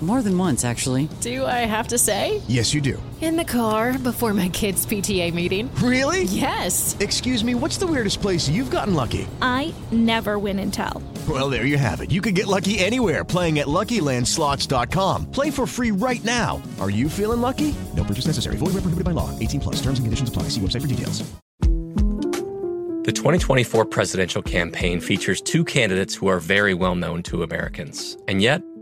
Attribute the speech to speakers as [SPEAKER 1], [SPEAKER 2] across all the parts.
[SPEAKER 1] More than once, actually.
[SPEAKER 2] Do I have to say?
[SPEAKER 3] Yes, you do.
[SPEAKER 2] In the car before my kids' PTA meeting.
[SPEAKER 3] Really?
[SPEAKER 2] Yes.
[SPEAKER 3] Excuse me, what's the weirdest place you've gotten lucky?
[SPEAKER 4] I never win and tell.
[SPEAKER 3] Well, there you have it. You can get lucky anywhere playing at LuckyLandSlots.com. Play for free right now. Are you feeling lucky? No purchase necessary. Void where prohibited by law. 18 plus. Terms and conditions apply. See website for details.
[SPEAKER 5] The 2024 presidential campaign features two candidates who are very well known to Americans, and yet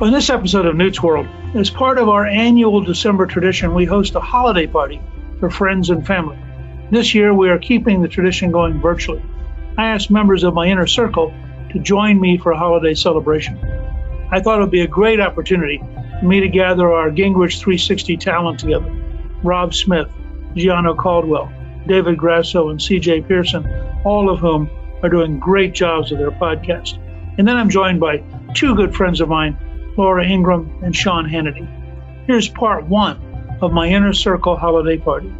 [SPEAKER 6] On this episode of Newt's World, as part of our annual December tradition, we host a holiday party for friends and family. This year, we are keeping the tradition going virtually. I asked members of my inner circle to join me for a holiday celebration. I thought it would be a great opportunity for me to gather our Gingrich 360 talent together Rob Smith, Gianno Caldwell, David Grasso, and CJ Pearson, all of whom are doing great jobs with their podcast. And then I'm joined by two good friends of mine Laura Ingraham, and Sean Hannity. Here's part one of my Inner Circle holiday party.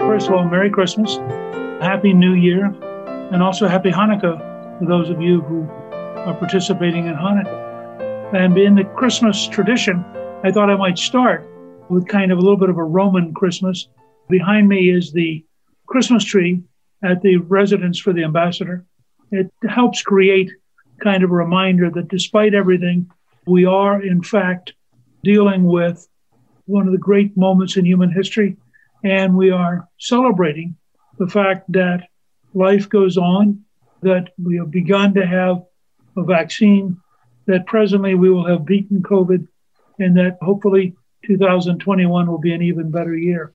[SPEAKER 6] First of all, Merry Christmas, Happy New Year, and also Happy Hanukkah for those of you who are participating in Hanukkah. And in the Christmas tradition, I thought I might start with kind of a little bit of a Roman Christmas. Behind me is the Christmas tree at the residence for the ambassador. It helps create kind of a reminder that despite everything, we are in fact dealing with one of the great moments in human history. And we are celebrating the fact that life goes on, that we have begun to have a vaccine, that presently we will have beaten COVID, and that hopefully 2021 will be an even better year.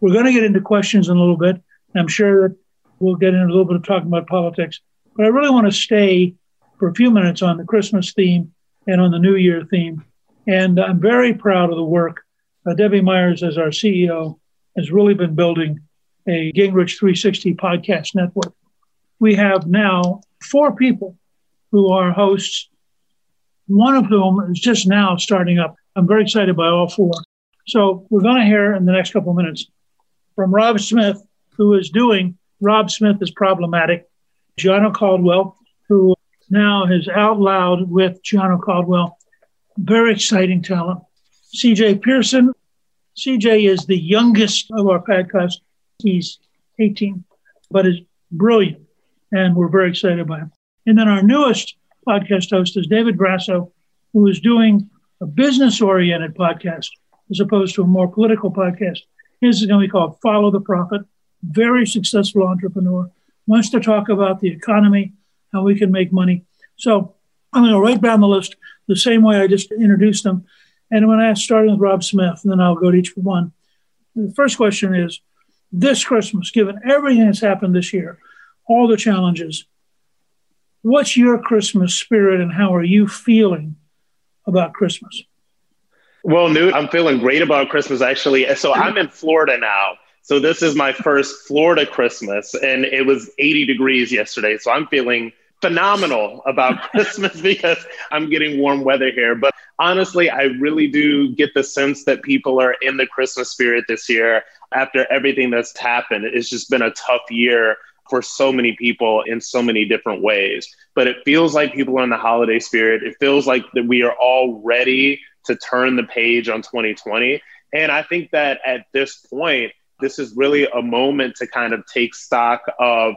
[SPEAKER 6] We're going to get into questions in a little bit. I'm sure that we'll get into a little bit of talking about politics, but I really want to stay for a few minutes on the Christmas theme and on the New Year theme. And I'm very proud of the work uh, Debbie Myers, as our CEO, has really been building a Gingrich 360 podcast network. We have now four people who are hosts, one of whom is just now starting up. I'm very excited by all four. So we're going to hear in the next couple of minutes from Rob Smith, who is doing Rob Smith is Problematic, Gianno Caldwell, who now is out loud with Gianno Caldwell. Very exciting talent. CJ Pearson. CJ is the youngest of our podcast. He's 18, but is brilliant, and we're very excited by him. And then our newest podcast host is David Grasso, who is doing a business oriented podcast as opposed to a more political podcast. His is going to be called Follow the Profit. Very successful entrepreneur, wants to talk about the economy, how we can make money. So I'm going to write down the list the same way I just introduced them. And to ask, starting with Rob Smith, and then I'll go to each one. The first question is this Christmas, given everything that's happened this year, all the challenges, what's your Christmas spirit and how are you feeling about Christmas?
[SPEAKER 7] Well, Newt, I'm feeling great about Christmas actually. So I'm in Florida now. So this is my first Florida Christmas, and it was 80 degrees yesterday. So I'm feeling phenomenal about Christmas because I'm getting warm weather here. But honestly, I really do get the sense that people are in the Christmas spirit this year after everything that's happened. It's just been a tough year for so many people in so many different ways. But it feels like people are in the holiday spirit. It feels like that we are all ready to turn the page on 2020. And I think that at this point, this is really a moment to kind of take stock of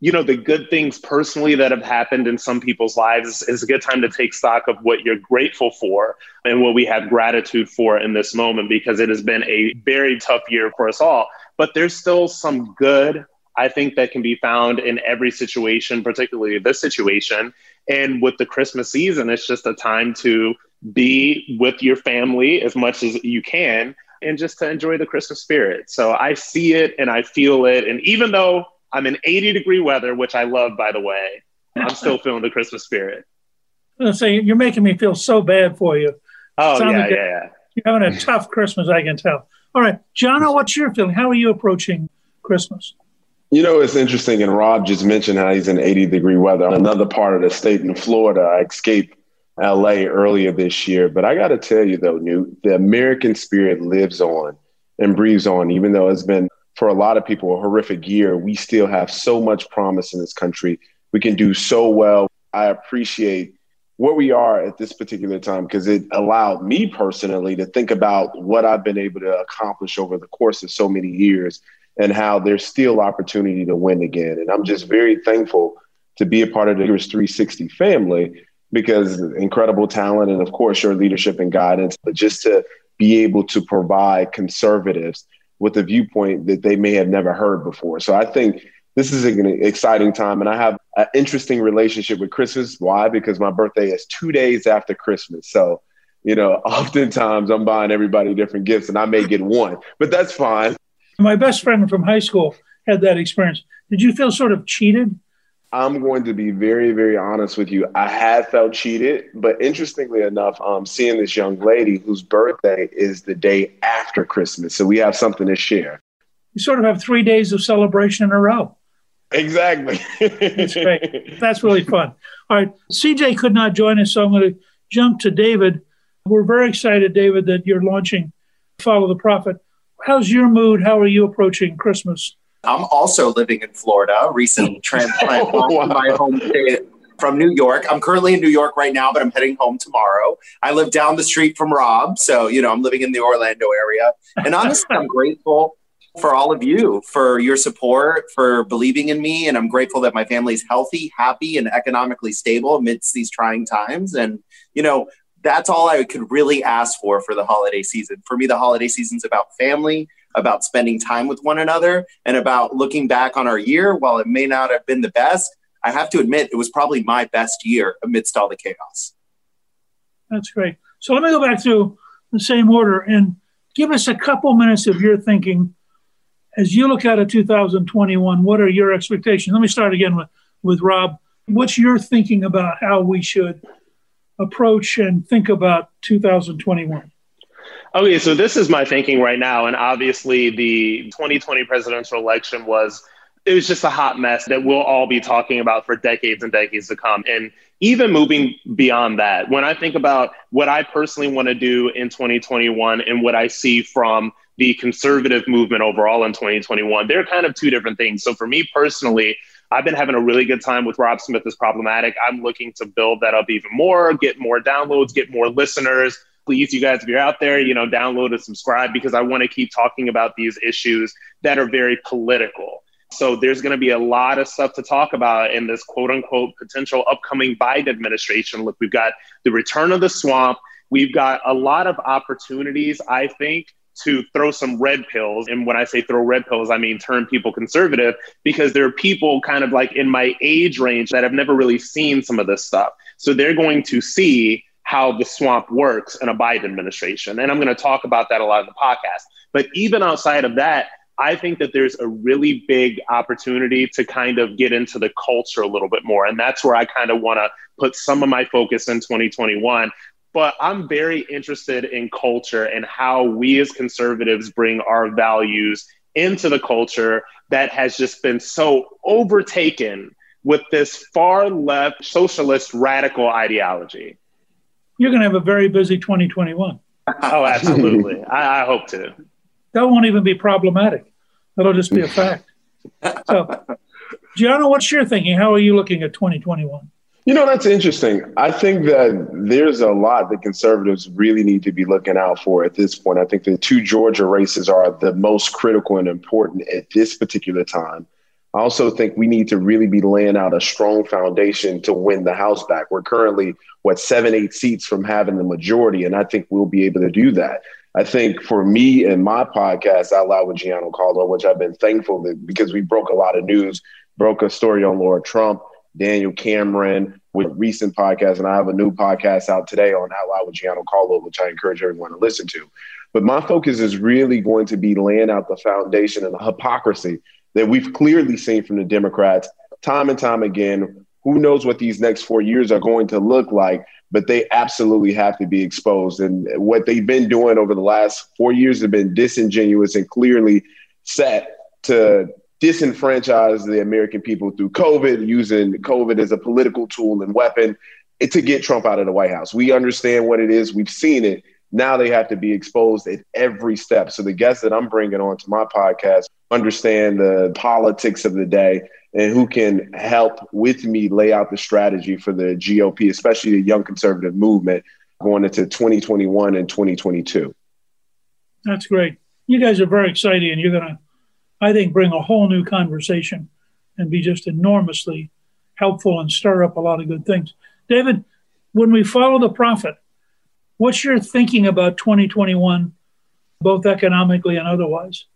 [SPEAKER 7] you know the good things personally that have happened in some people's lives is a good time to take stock of what you're grateful for and what we have gratitude for in this moment because it has been a very tough year for us all but there's still some good i think that can be found in every situation particularly this situation and with the christmas season it's just a time to be with your family as much as you can and just to enjoy the Christmas spirit. So I see it and I feel it. And even though I'm in 80 degree weather, which I love, by the way, I'm still feeling the Christmas spirit.
[SPEAKER 6] I'm saying you're making me feel so bad for you.
[SPEAKER 7] Oh, yeah, yeah, yeah.
[SPEAKER 6] You're having a tough Christmas, I can tell. All right, Gianno, what's your feeling? How are you approaching Christmas?
[SPEAKER 8] You know, it's interesting, and Rob just mentioned how he's in 80 degree weather. Another part of the state in Florida, I escaped LA earlier this year. But I got to tell you, though, Newt, the American spirit lives on and breathes on, even though it's been for a lot of people a horrific year. We still have so much promise in this country. We can do so well. I appreciate where we are at this particular time because it allowed me personally to think about what I've been able to accomplish over the course of so many years and how there's still opportunity to win again. And I'm just very thankful to be a part of the Heroes 360 family because incredible talent and of course your leadership and guidance, but just to be able to provide conservatives with a viewpoint that they may have never heard before. So I think this is an exciting time and I have an interesting relationship with Christmas. Why? Because my birthday is two days after Christmas. So, you know, oftentimes I'm buying everybody different gifts and I may get one, but that's fine.
[SPEAKER 6] My best friend from high school had that experience. Did you feel sort of cheated
[SPEAKER 8] I'm going to be very, very honest with you. I have felt cheated, but interestingly enough, um, seeing this young lady whose birthday is the day after Christmas, so we have something to share.
[SPEAKER 6] You sort of have three days of celebration in a row.
[SPEAKER 8] Exactly.
[SPEAKER 6] That's great. That's really fun. All right, CJ could not join us, so I'm going to jump to David. We're very excited, David, that you're launching Follow the Profit. How's your mood? How are you approaching Christmas?
[SPEAKER 9] I'm also living in Florida, recent transplant oh, wow. my home state from New York. I'm currently in New York right now, but I'm heading home tomorrow. I live down the street from Rob, so you know I'm living in the Orlando area. And honestly, I'm grateful for all of you for your support, for believing in me, and I'm grateful that my family's healthy, happy, and economically stable amidst these trying times. And you know, that's all I could really ask for for the holiday season. For me, the holiday season's about family, about spending time with one another, and about looking back on our year. While it may not have been the best, I have to admit it was probably my best year amidst all the chaos.
[SPEAKER 6] That's great. So let me go back to the same order and give us a couple minutes of your thinking as you look out at 2021. What are your expectations? Let me start again with, with Rob. What's your thinking about how we should approach and think about 2021?
[SPEAKER 7] Okay, so this is my thinking right now. And obviously, the 2020 presidential election was. It was just a hot mess that we'll all be talking about for decades and decades to come. And even moving beyond that, when I think about what I personally want to do in 2021 and what I see from the conservative movement overall in 2021, they're kind of two different things. So for me personally, I've been having a really good time with Rob Smith is problematic. I'm looking to build that up even more, get more downloads, get more listeners, please, you guys, if you're out there, you know, download and subscribe because I want to keep talking about these issues that are very political. So there's going to be a lot of stuff to talk about in this quote unquote potential upcoming Biden administration. Look, we've got the return of the swamp. We've got a lot of opportunities, I think, to throw some red pills. And when I say throw red pills, I mean turn people conservative because there are people kind of like in my age range that have never really seen some of this stuff. So they're going to see how the swamp works in a Biden administration. And I'm going to talk about that a lot in the podcast. But even outside of that, I think that there's a really big opportunity to kind of get into the culture a little bit more. And that's where I kind of want to put some of my focus in 2021. But I'm very interested in culture and how we as conservatives bring our values into the culture that has just been so overtaken with this far left socialist radical ideology.
[SPEAKER 6] You're going to have a very busy 2021.
[SPEAKER 7] oh, absolutely. I, I hope to.
[SPEAKER 6] That won't even be problematic. That'll just be a fact. So, Gianno, what's your thinking? How are you looking at 2021?
[SPEAKER 8] You know, that's interesting. I think that there's a lot that conservatives really need to be looking out for at this point. I think the two Georgia races are the most critical and important at this particular time. I also think we need to really be laying out a strong foundation to win the House back. We're currently, what, seven, eight seats from having the majority, and I think we'll be able to do that. I think for me and my podcast, Out Loud with Gianno Caldwell, which I've been thankful that because we broke a lot of news, broke a story on Laura Trump, Daniel Cameron with recent podcasts, and I have a new podcast out today on Out Loud with Gianno Carlo, which I encourage everyone to listen to. But my focus is really going to be laying out the foundation and the hypocrisy that we've clearly seen from the Democrats time and time again. Who knows what these next four years are going to look like, but they absolutely have to be exposed. And what they've been doing over the last four years have been disingenuous and clearly set to disenfranchise the American people through COVID, using COVID as a political tool and weapon to get Trump out of the White House. We understand what it is, we've seen it. Now they have to be exposed at every step. So the guests that I'm bringing on to my podcast understand the politics of the day and who can help with me lay out the strategy for the GOP, especially the young conservative movement going into 2021 and 2022.
[SPEAKER 6] That's great. You guys are very exciting, and you're going to, I think, bring a whole new conversation and be just enormously helpful and stir up a lot of good things. David, when we follow the profit, What's your thinking about 2021, both economically and otherwise?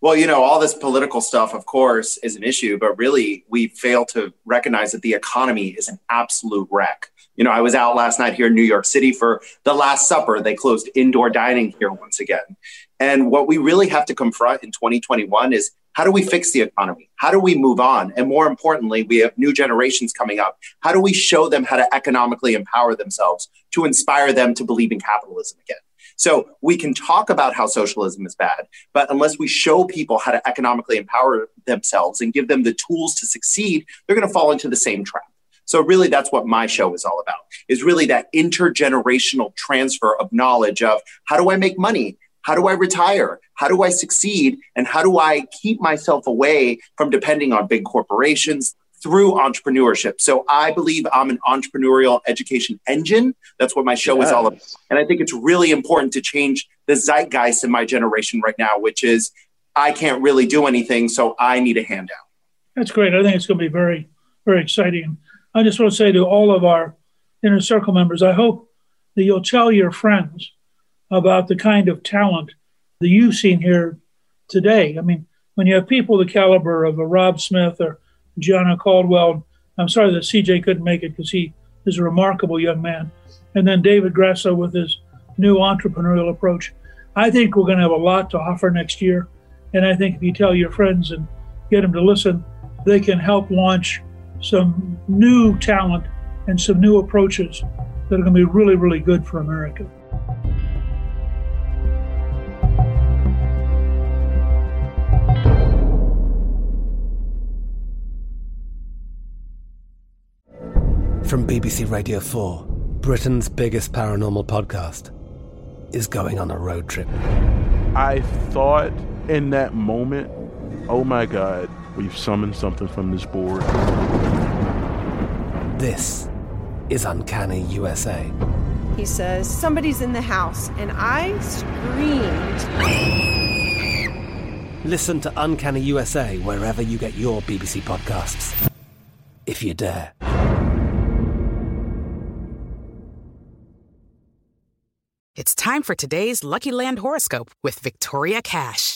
[SPEAKER 9] Well, you know, all this political stuff, of course, is an issue, but really we fail to recognize that the economy is an absolute wreck. You know, I was out last night here in New York City for the Last Supper. They closed indoor dining here once again. And what we really have to confront in 2021 is how do we fix the economy? How do we move on? And more importantly, we have new generations coming up. How do we show them how to economically empower themselves to inspire them to believe in capitalism again? So we can talk about how socialism is bad, but unless we show people how to economically empower themselves and give them the tools to succeed, they're going to fall into the same trap. So really that's what my show is all about. Is really that intergenerational transfer of knowledge of how do I make money? How do I retire? How do I succeed? And how do I keep myself away from depending on big corporations through entrepreneurship? So I believe I'm an entrepreneurial education engine. That's what my show yes. is all about. And I think it's really important to change the zeitgeist in my generation right now, which is I can't really do anything, so I need a handout.
[SPEAKER 6] That's great. I think it's going to be very, very exciting. I just want to say to all of our inner circle members, I hope that you'll tell your friends about the kind of talent that you've seen here today. I mean, when you have people the caliber of a Rob Smith or Gianno Caldwell, I'm sorry that CJ couldn't make it because he is a remarkable young man. And then David Grasso with his new entrepreneurial approach. I think we're going to have a lot to offer next year. And I think if you tell your friends and get them to listen, they can help launch some new talent and some new approaches that are going to be really, really good for America.
[SPEAKER 10] From BBC Radio 4, Britain's biggest paranormal podcast is going on a road trip.
[SPEAKER 11] I thought in that moment, oh my God, we've summoned something from this board.
[SPEAKER 10] This is Uncanny USA.
[SPEAKER 12] He says, Somebody's in the house, and I screamed.
[SPEAKER 10] Listen to Uncanny USA wherever you get your BBC podcasts, if you dare.
[SPEAKER 13] It's time for today's Lucky Land horoscope with Victoria Cash.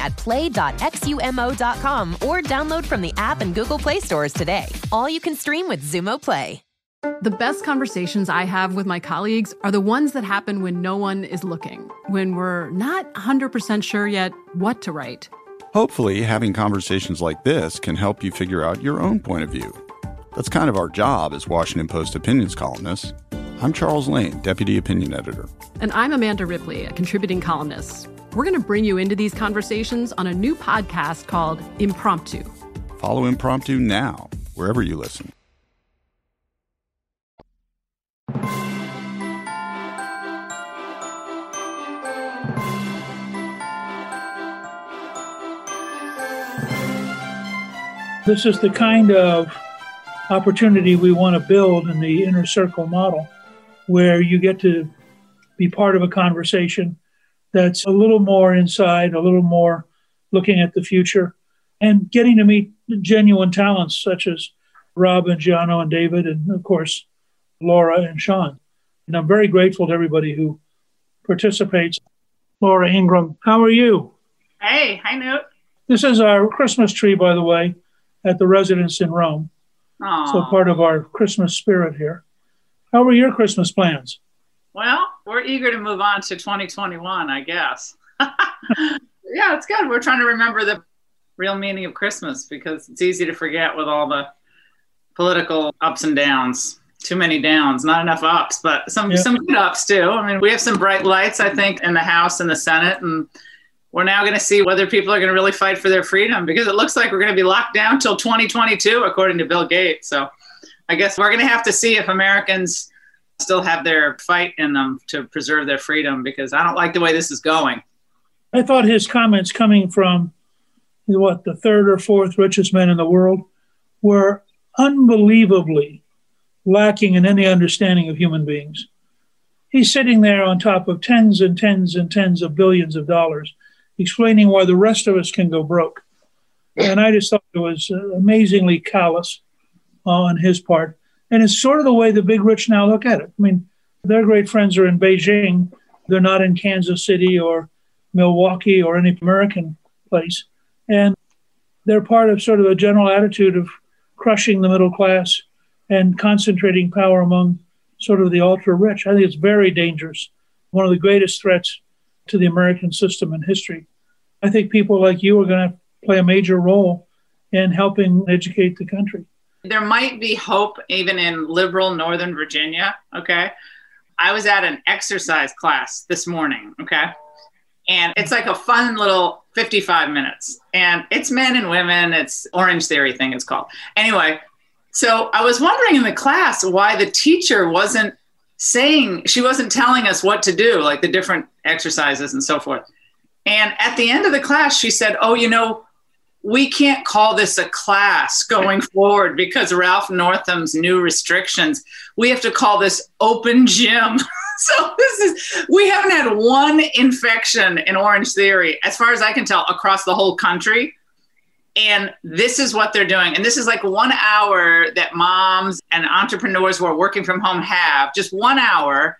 [SPEAKER 14] at play.xumo.com or download from the app and Google Play stores today. All you can stream with Xumo Play.
[SPEAKER 15] The best conversations I have with my colleagues are the ones that happen when no one is looking, when we're not 100% sure yet what to write.
[SPEAKER 16] Hopefully, having conversations like this can help you figure out your own point of view. That's kind of our job as Washington Post opinions columnists. I'm Charles Lane, Deputy Opinion Editor.
[SPEAKER 15] And I'm Amanda Ripley, a contributing columnist. We're going to bring you into these conversations on a new podcast called Impromptu.
[SPEAKER 16] Follow Impromptu now, wherever you listen.
[SPEAKER 6] This is the kind of opportunity we want to build in the inner circle model, where you get to be part of a conversation that's a little more inside, a little more looking at the future, and getting to meet genuine talents such as Rob and Gianno and David, and of course, Laura and Sean. And I'm very grateful to everybody who participates. Laura Ingraham, how are you?
[SPEAKER 17] Hey, hi, Newt.
[SPEAKER 6] This is our Christmas tree, by the way, at the residence in Rome.
[SPEAKER 17] Aww.
[SPEAKER 6] So part of our Christmas spirit here. How were your Christmas plans?
[SPEAKER 17] Well, we're eager to move on to 2021, I guess. yeah, it's good. We're trying to remember the real meaning of Christmas because it's easy to forget with all the political ups and downs. Too many downs, not enough ups, but some some good ups too. I mean, we have some bright lights, I think, in the House and the Senate, and we're now going to see whether people are going to really fight for their freedom because it looks like we're going to be locked down till 2022, according to Bill Gates. So, I guess we're going to have to see if Americans still have their fight in them to preserve their freedom because I don't like the way this is going.
[SPEAKER 6] I thought his comments coming from what the third or fourth richest man in the world were unbelievably lacking in any understanding of human beings. He's sitting there on top of tens and tens and tens of billions of dollars, explaining why the rest of us can go broke. And I just thought it was uh, amazingly callous on his part. And it's sort of the way the big rich now look at it. I mean, their great friends are in Beijing, they're not in Kansas City or Milwaukee or any American place. And they're part of sort of a general attitude of crushing the middle class and concentrating power among sort of the ultra rich. I think it's very dangerous. One of the greatest threats to the American system in history. I think people like you are going to play a major role in helping educate the country.
[SPEAKER 17] There might be hope even in liberal Northern Virginia. Okay. I was at an exercise class this morning. Okay. And it's like a fun little 55 minutes. And it's men and women. It's Orange Theory thing, it's called. Anyway, so I was wondering in the class why the teacher wasn't saying, she wasn't telling us what to do, like the different exercises and so forth. And at the end of the class, she said, Oh, you know, we can't call this a class going forward because Ralph Northam's new restrictions. We have to call this open gym. so this is we haven't had one infection in Orange Theory, as far as I can tell, across the whole country. And this is what they're doing. And this is like one hour that moms and entrepreneurs who are working from home have, just one hour,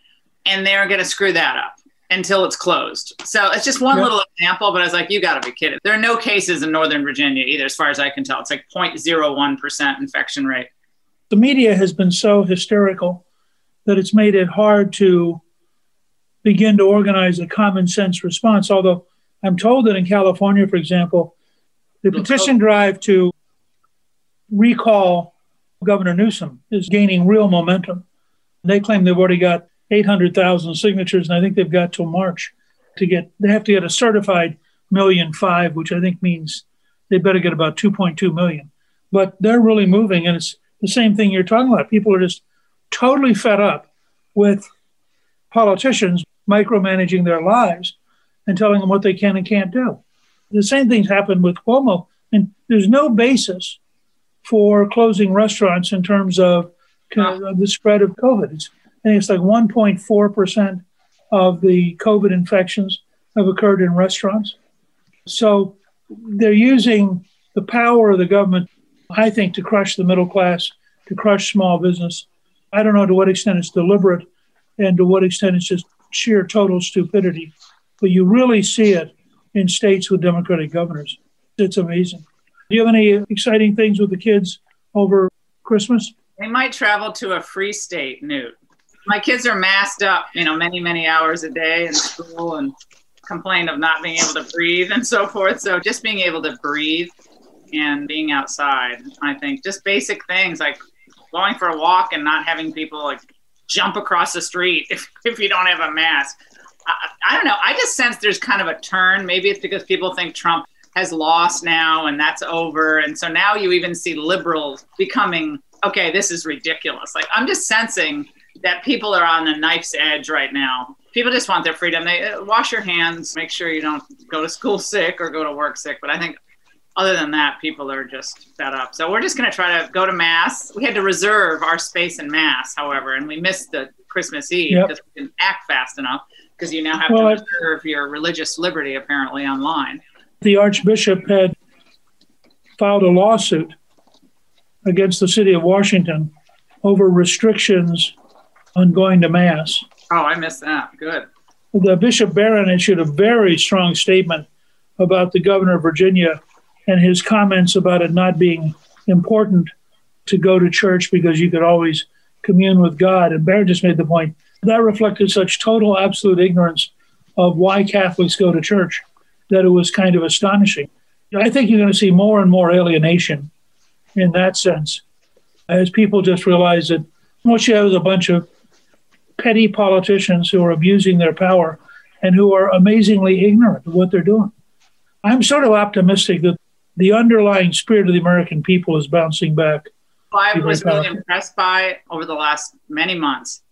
[SPEAKER 17] and they're going to screw that up until it's closed. So it's just one
[SPEAKER 6] Yeah.
[SPEAKER 17] little example, but I was like, you got to be kidding. There are no cases in Northern Virginia either, as far as I can tell. It's like 0.01% infection rate.
[SPEAKER 6] the media has been so hysterical that it's made it hard to begin to organize a common sense response. Although I'm told that in California, for example, the petition oh. drive to recall Governor Newsom is gaining real momentum. They claim they've already got 800,000 signatures, and I think they've got till March to get, they have to get a certified million five, which I think means they better get about 2.2 million. But they're really moving, and it's the same thing you're talking about. People are just totally fed up with politicians micromanaging their lives and telling them what they can and can't do. The same things happened with Cuomo, and there's no basis for closing restaurants in terms of uh, the spread of COVID. It's, I think it's like 1.4 percent of the COVID infections have occurred in restaurants. So they're using the power of the government, I think, to crush the middle class, to crush small business. I don't know to what extent it's deliberate and to what extent it's just sheer total stupidity. But you really see it in states with Democratic governors. It's amazing. Do you have any exciting things with the kids over Christmas?
[SPEAKER 17] They might travel to a free state, Newt. My kids are masked up, you know, many, many hours a day in school and complain of not being able to breathe and so forth. So just being able to breathe and being outside, I think just basic things like going for a walk and not having people like jump across the street if, if you don't have a mask. I, I don't know. I just sense there's kind of a turn. Maybe it's because people think Trump has lost now and that's over. And so now you even see liberals becoming, okay, this is ridiculous. Like I'm just sensing that people are on the knife's edge right now. People just want their freedom. They uh, wash your hands, make sure you don't go to school sick or go to work sick. But I think other than that, people are just fed up. So we're just going to try to go to mass. We had to reserve our space in mass, however, and we missed the Christmas Eve
[SPEAKER 6] Yep.
[SPEAKER 17] because we didn't act fast enough because you now have
[SPEAKER 6] Well,
[SPEAKER 17] to reserve your religious liberty apparently online.
[SPEAKER 6] The Archbishop had filed a lawsuit against the city of Washington over restrictions on going to Mass.
[SPEAKER 17] Oh, I missed that. Good.
[SPEAKER 6] the Bishop Barron issued a very strong statement about the governor of Virginia and his comments about it not being important to go to church because you could always commune with God. And Barron just made the point that reflected such total, absolute ignorance of why Catholics go to church that it was kind of astonishing. I think you're going to see more and more alienation in that sense as people just realize that what you have is a bunch of petty politicians who are abusing their power and who are amazingly ignorant of what they're doing. I'm sort of optimistic that the underlying spirit of the American people is bouncing back.
[SPEAKER 17] What I was really impressed by over the last many months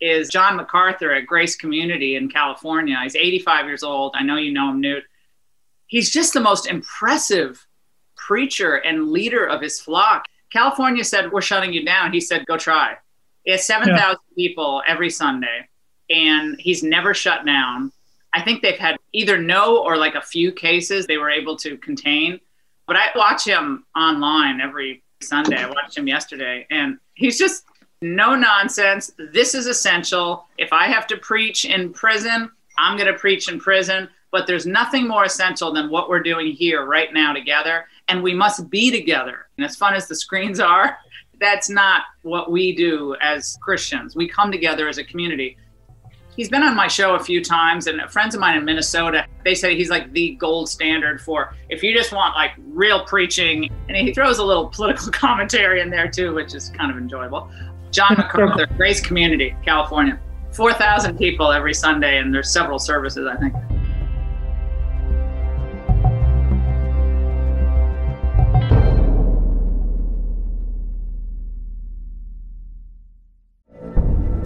[SPEAKER 17] is John MacArthur at Grace Community in California. He's 85 years old. I know you know him, Newt. He's just the most impressive preacher and leader of his flock. California said, We're shutting you down. He said, Go try. He has 7,000 people every Sunday, and he's never shut down. I think they've had either no or like a few cases they were able to contain. But I watch him online every Sunday. I watched him yesterday, and he's just no nonsense. This is essential. If I have to preach in prison, I'm going to preach in prison. But there's nothing more essential than what we're doing here right now together. And we must be together. And as fun as the screens are, that's not what we do as Christians. We come together as a community. He's been on my show a few times, and friends of mine in Minnesota, they say he's like the gold standard for if you just want like real preaching. And he throws a little political commentary in there too, which is kind of enjoyable. John MacArthur, Grace Community, California. 4,000 people every Sunday, and there's several services, I think.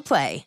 [SPEAKER 14] Play.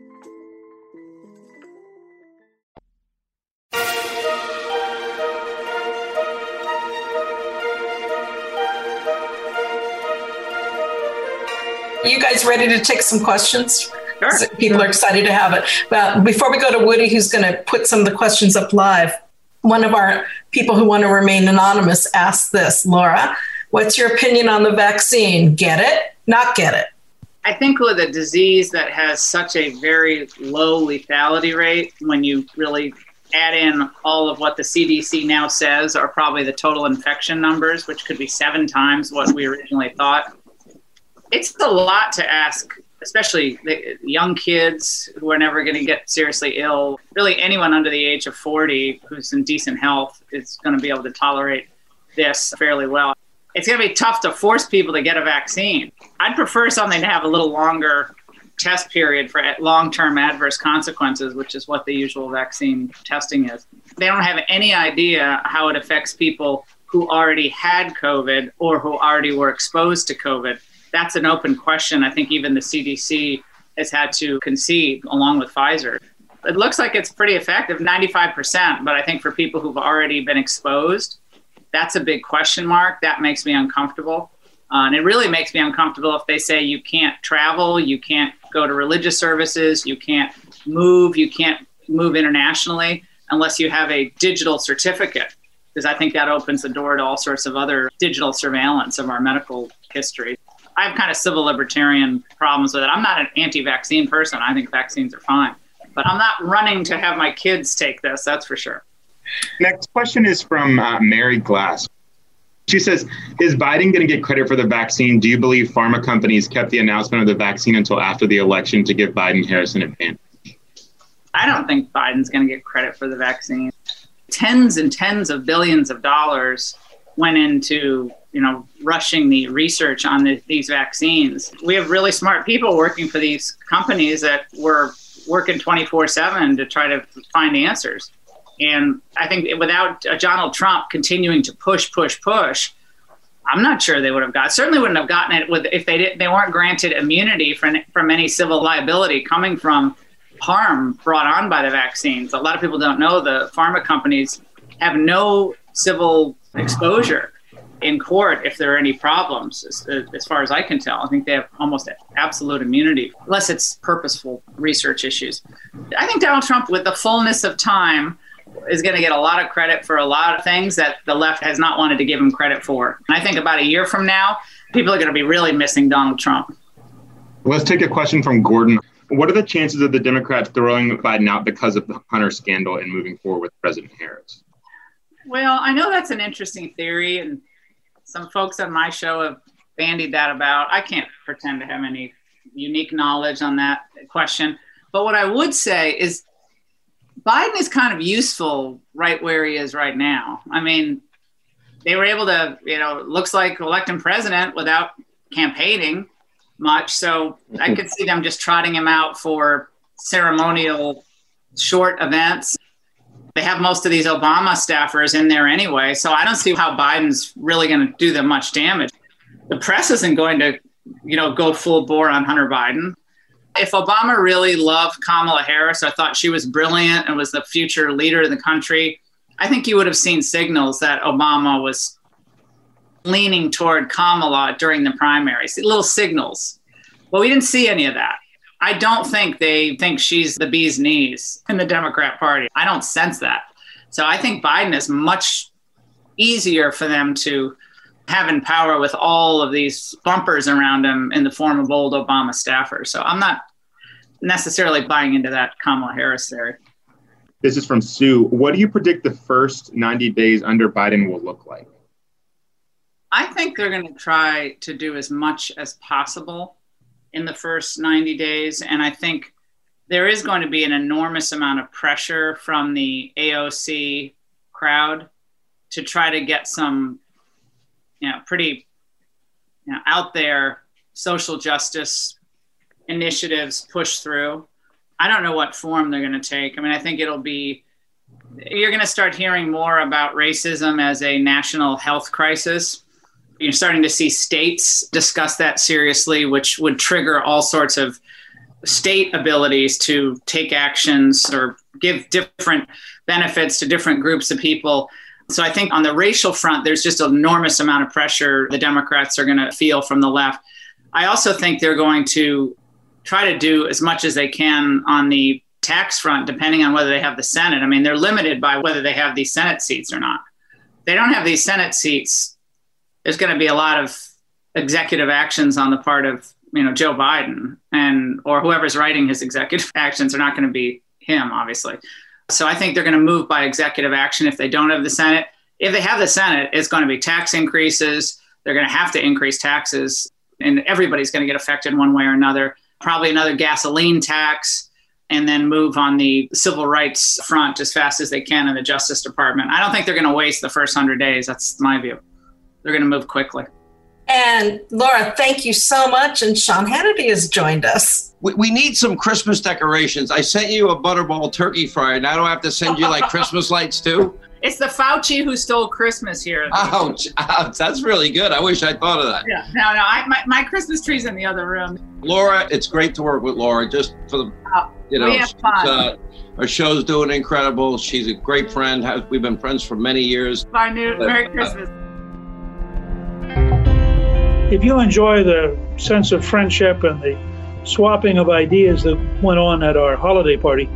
[SPEAKER 18] You guys ready to take some questions? Sure. People are excited to have it. But before we go to Woody, who's going to put some of the questions up live, one of our people who want to remain anonymous asked this Laura, what's your opinion on the vaccine? Get it? Not get it?
[SPEAKER 17] I think with a disease that has such a very low lethality rate, when you really add in all of what the CDC now says are probably the total infection numbers, which could be seven times what we originally thought it's a lot to ask, especially young kids who are never going to get seriously ill. Really, anyone under the age of 40 who's in decent health is going to be able to tolerate this fairly well. It's going to be tough to force people to get a vaccine. I'd prefer something to have a little longer test period for long term adverse consequences, which is what the usual vaccine testing is. They don't have any idea how it affects people who already had COVID or who already were exposed to COVID that's an open question. I think even the CDC has had to concede along with Pfizer. It looks like it's pretty effective, 95%, but I think for people who've already been exposed, that's a big question mark. That makes me uncomfortable. Uh, and it really makes me uncomfortable if they say you can't travel, you can't go to religious services, you can't move, you can't move internationally unless you have a digital certificate, because I think that opens the door to all sorts of other digital surveillance of our medical history. I have kind of civil libertarian problems with it. I'm not an anti-vaccine person. I think vaccines are fine, but I'm not running to have my kids take this. That's for sure.
[SPEAKER 19] Next question is from uh, Mary Glass. She says, "Is Biden going to get credit for the vaccine? Do you believe pharma companies kept the announcement of the vaccine until after the election to give Biden Harris an advantage?"
[SPEAKER 17] I don't think Biden's going to get credit for the vaccine. Tens and tens of billions of dollars went into you know rushing the research on the, these vaccines. We have really smart people working for these companies that were working 24/7 to try to find answers. And I think without uh, Donald Trump continuing to push, push, push, I'm not sure they would have got. Certainly wouldn't have gotten it with if they didn't. they weren't granted immunity from from any civil liability coming from harm brought on by the vaccines. A lot of people don't know the pharma companies have no civil exposure in court if there are any problems, as, as, far as I can tell. I think they have almost absolute immunity, unless it's purposeful research issues. I think Donald Trump, with the fullness of time, is going to get a lot of credit for a lot of things that the left has not wanted to give him credit for. And I think about a year from now, people are going to be really missing Donald Trump.
[SPEAKER 19] Let's take a question from Gordon. What are the chances of the Democrats throwing Biden out because of the Hunter scandal and moving forward with President Harris?
[SPEAKER 17] Well, I know that's an interesting theory, and some folks on my show have bandied that about. I can't pretend to have any unique knowledge on that question. But what I would say is Biden is kind of useful right where he is right now. I mean, they were able to, you know, looks like elect him president without campaigning much. So I could see them just trotting him out for ceremonial short events they have most of these Obama staffers in there anyway. So I don't see how Biden's really going to do them much damage. The press isn't going to, you know, go full bore on Hunter Biden. If Obama really loved Kamala Harris, I thought she was brilliant and was the future leader of the country, I think you would have seen signals that Obama was leaning toward Kamala during the primaries, little signals. Well, we didn't see any of that. I don't think they think she's the bee's knees in the Democrat Party. I don't sense that. So I think Biden is much easier for them to have in power with all of these bumpers around him in the form of old Obama staffers. So I'm not necessarily buying into that Kamala Harris theory.
[SPEAKER 19] This is from Sue. What do you predict the first 90 days under Biden will look like?
[SPEAKER 17] I think they're going to try to do as much as possible in the first 90 days. And I think there is going to be an enormous amount of pressure from the AOC crowd to try to get some, you know, pretty you know, out there social justice initiatives pushed through. I don't know what form they're going to take. I mean, I think it'll be, you're going to start hearing more about racism as a national health crisis. You're starting to see states discuss that seriously, which would trigger all sorts of state abilities to take actions or give different benefits to different groups of people. So I think on the racial front, there's just an enormous amount of pressure the Democrats are going to feel from the left. I also think they're going to try to do as much as they can on the tax front, depending on whether they have the Senate. I mean, they're limited by whether they have these Senate seats or not. They don't have these Senate seats. There's going to be a lot of executive actions on the part of you know Joe Biden and or whoever's writing his executive actions are not going to be him, obviously. So I think they're going to move by executive action if they don't have the Senate. If they have the Senate, it's going to be tax increases. They're going to have to increase taxes, and everybody's going to get affected one way or another. Probably another gasoline tax, and then move on the civil rights front as fast as they can in the Justice Department. I don't think they're going to waste the first 100 days. That's my view. They're going to move quickly.
[SPEAKER 18] And Laura, thank you so much. And Sean Hannity has joined us.
[SPEAKER 20] We, we need some Christmas decorations. I sent you a butterball turkey fryer. Now I do I have to send you like Christmas lights too?
[SPEAKER 17] It's the Fauci who stole Christmas here.
[SPEAKER 20] Ouch, ouch, that's really good. I wish I thought of that.
[SPEAKER 17] Yeah, no, no, I, my, my Christmas tree's in the other room.
[SPEAKER 20] Laura, it's great to work with Laura. Just for the,
[SPEAKER 17] oh,
[SPEAKER 20] you know,
[SPEAKER 17] we have fun.
[SPEAKER 20] Uh, our show's doing incredible. She's a great friend. We've been friends for many years.
[SPEAKER 17] Bye, Newt. Merry
[SPEAKER 20] Uh,
[SPEAKER 17] Christmas.
[SPEAKER 6] If you enjoy the sense of friendship and the swapping of ideas that went on at our holiday party,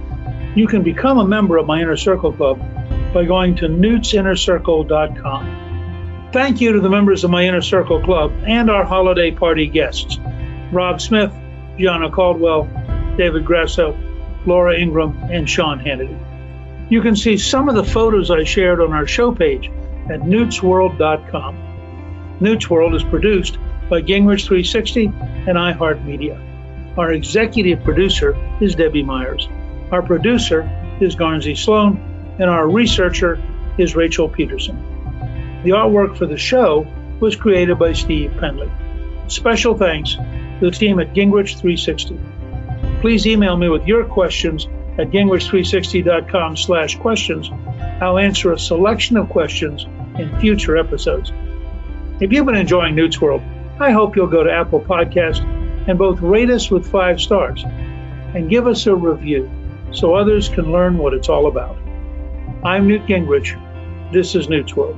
[SPEAKER 6] you can become a member of my Inner Circle Club by going to newtsinnercircle.com. Thank you to the members of my Inner Circle Club and our holiday party guests Rob Smith, Gianno Caldwell, David Grasso, Laura Ingraham, and Sean Hannity. You can see some of the photos I shared on our show page at newtsworld.com. Newt's World is produced by Gingrich 360 and iHeartMedia. Our executive producer is Debbie Myers. Our producer is Garnsey Sloan, and our researcher is Rachel Peterson. The artwork for the show was created by Steve Penley. Special thanks to the team at Gingrich 360. Please email me with your questions at gingrich360.com slash questions. I'll answer a selection of questions in future episodes. If you've been enjoying Newt's World, I hope you'll go to Apple Podcast and both rate us with five stars and give us a review so others can learn what it's all about. I'm Newt Gingrich. This is Newt's World.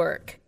[SPEAKER 21] work.